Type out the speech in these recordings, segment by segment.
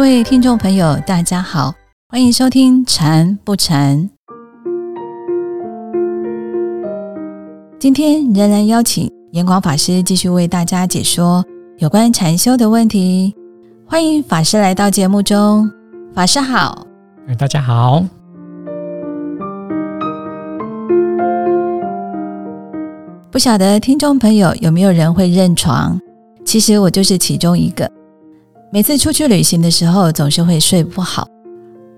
各位听众朋友，大家好，欢迎收听《禅不禅》。今天仍然邀请严广法师继续为大家解说有关禅修的问题。欢迎法师来到节目中，法师好。哎，大家好。不晓得听众朋友有没有人会认床？其实我就是其中一个。每次出去旅行的时候，总是会睡不好，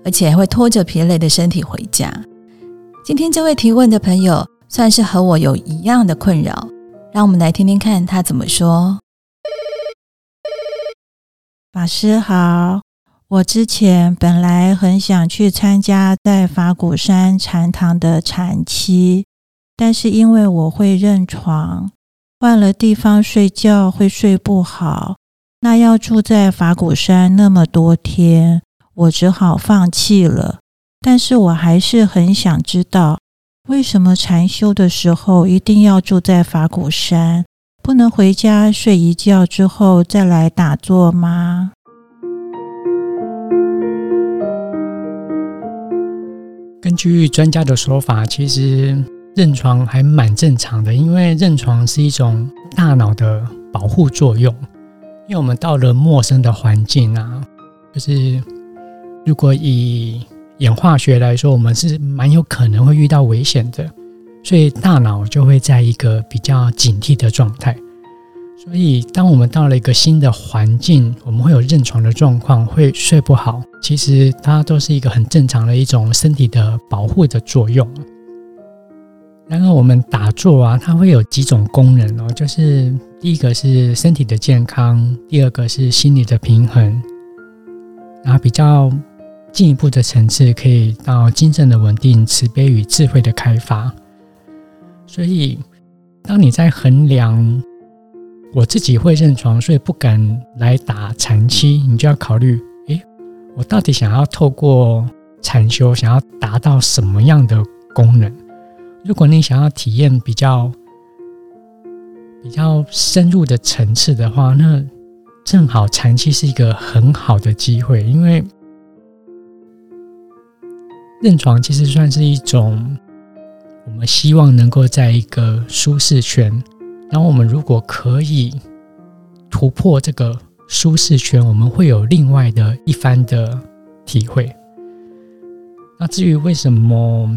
而且会拖着疲累的身体回家。今天这位提问的朋友，算是和我有一样的困扰，让我们来听听看他怎么说。法师好，我之前本来很想去参加在法鼓山禅堂的禅期，但是因为我会认床，换了地方睡觉会睡不好。那要住在法鼓山那么多天，我只好放弃了。但是我还是很想知道，为什么禅修的时候一定要住在法鼓山，不能回家睡一觉之后再来打坐吗？根据专家的说法，其实认床还蛮正常的，因为认床是一种大脑的保护作用。因为我们到了陌生的环境啊，就是如果以演化学来说，我们是蛮有可能会遇到危险的，所以大脑就会在一个比较警惕的状态。所以，当我们到了一个新的环境，我们会有认床的状况，会睡不好。其实它都是一个很正常的一种身体的保护的作用。然后我们打坐啊，它会有几种功能哦，就是第一个是身体的健康，第二个是心理的平衡，然后比较进一步的层次可以到精神的稳定、慈悲与智慧的开发。所以，当你在衡量我自己会认床，所以不敢来打禅期，你就要考虑：诶，我到底想要透过禅修，想要达到什么样的功能？如果你想要体验比较比较深入的层次的话，那正好禅期是一个很好的机会，因为认床其实算是一种我们希望能够在一个舒适圈，然后我们如果可以突破这个舒适圈，我们会有另外的一番的体会。那至于为什么？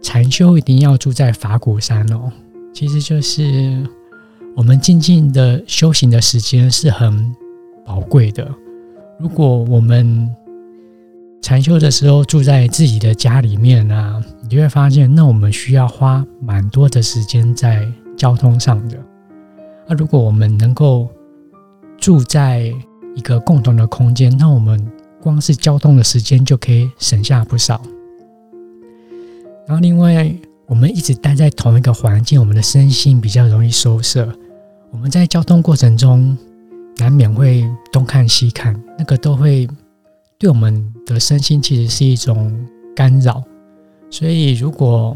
禅修一定要住在法鼓山哦，其实就是我们静静的修行的时间是很宝贵的。如果我们禅修的时候住在自己的家里面啊，你就会发现，那我们需要花蛮多的时间在交通上的。那如果我们能够住在一个共同的空间，那我们光是交通的时间就可以省下不少。然后，另外，我们一直待在同一个环境，我们的身心比较容易收摄。我们在交通过程中，难免会东看西看，那个都会对我们的身心其实是一种干扰。所以，如果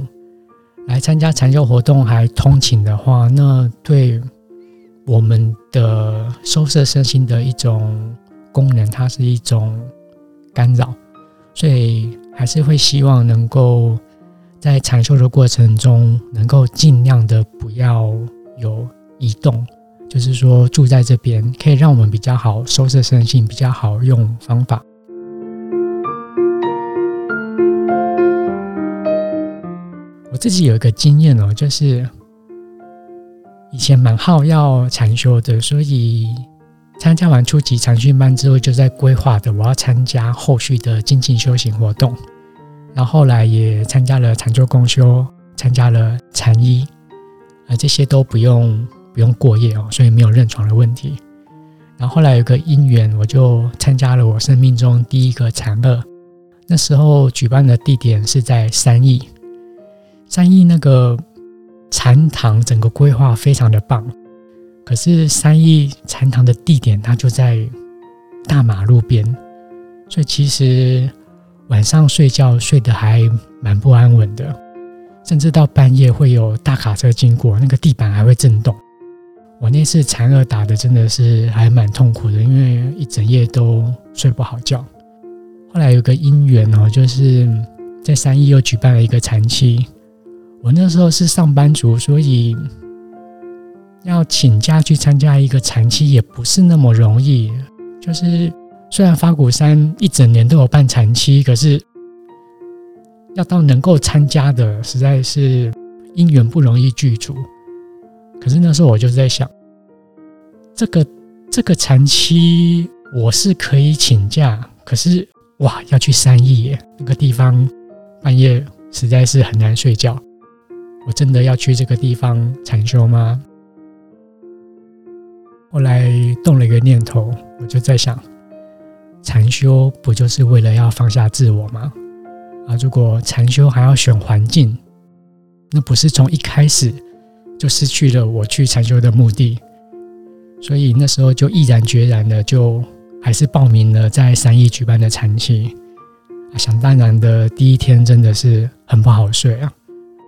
来参加禅修活动还通勤的话，那对我们的收摄身心的一种功能，它是一种干扰。所以，还是会希望能够。在禅修的过程中，能够尽量的不要有移动，就是说住在这边，可以让我们比较好收拾身心，比较好用方法。我自己有一个经验哦，就是以前蛮好要禅修的，所以参加完初级禅训班之后，就在规划的我要参加后续的精进修行活动。然后后来也参加了禅坐公修，参加了禅医，啊，这些都不用不用过夜哦，所以没有认床的问题。然后后来有个因缘，我就参加了我生命中第一个禅二。那时候举办的地点是在三义，三义那个禅堂整个规划非常的棒，可是三义禅堂的地点它就在大马路边，所以其实。晚上睡觉睡得还蛮不安稳的，甚至到半夜会有大卡车经过，那个地板还会震动。我那次残颚打的真的是还蛮痛苦的，因为一整夜都睡不好觉。后来有个因缘哦，就是在三一又举办了一个禅期。我那时候是上班族，所以要请假去参加一个禅期也不是那么容易。就是虽然法鼓山一整年都有办禅期，可是要到能够参加的，实在是因缘不容易具足。可是那时候我就是在想，这个这个禅期我是可以请假，可是哇，要去三义耶，那个地方半夜实在是很难睡觉。我真的要去这个地方禅修吗？后来动了一个念头，我就在想，禅修不就是为了要放下自我吗？啊，如果禅修还要选环境，那不是从一开始？就失去了我去禅修的目的，所以那时候就毅然决然的就还是报名了在三义举办的禅期。想当然的，第一天真的是很不好睡啊，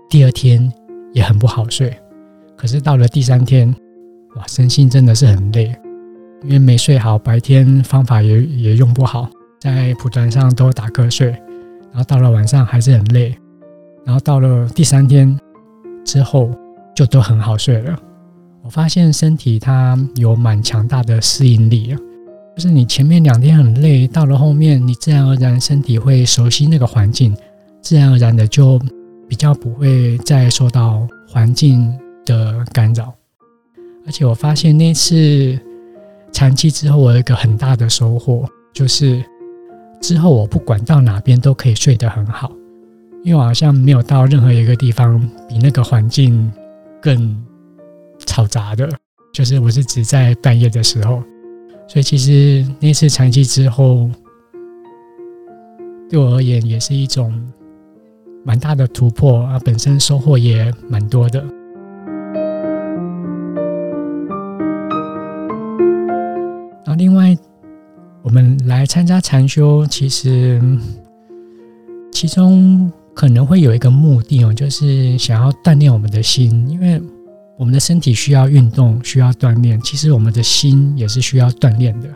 第二天也很不好睡。可是到了第三天，哇，身心真的是很累，因为没睡好，白天方法也也用不好，在蒲团上都打瞌睡，然后到了晚上还是很累，然后到了第三天之后。就都很好睡了。我发现身体它有蛮强大的适应力啊，就是你前面两天很累，到了后面你自然而然身体会熟悉那个环境，自然而然的就比较不会再受到环境的干扰。而且我发现那次长期之后，我有一个很大的收获，就是之后我不管到哪边都可以睡得很好，因为我好像没有到任何一个地方比那个环境。更嘈杂的，就是我是只在半夜的时候，所以其实那次长期之后，对我而言也是一种蛮大的突破啊，本身收获也蛮多的。参加禅修，其实其中。可能会有一个目的哦，就是想要锻炼我们的心，因为我们的身体需要运动，需要锻炼。其实我们的心也是需要锻炼的。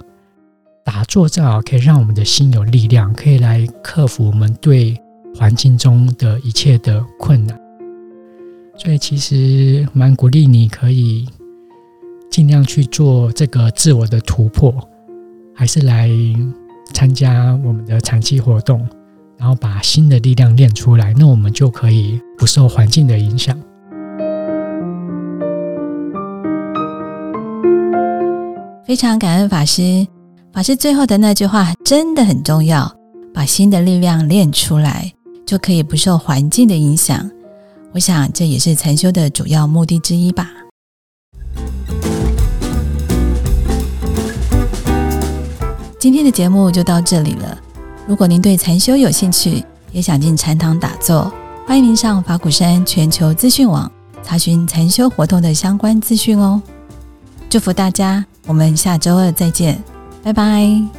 打坐正好可以让我们的心有力量，可以来克服我们对环境中的一切的困难。所以其实蛮鼓励你可以尽量去做这个自我的突破，还是来参加我们的长期活动。然后把新的力量练出来，那我们就可以不受环境的影响。非常感恩法师，法师最后的那句话真的很重要，把新的力量练出来，就可以不受环境的影响。我想这也是禅修的主要目的之一吧。今天的节目就到这里了。如果您对禅修有兴趣，也想进禅堂打坐，欢迎您上法鼓山全球资讯网查询禅修活动的相关资讯哦。祝福大家，我们下周二再见，拜拜。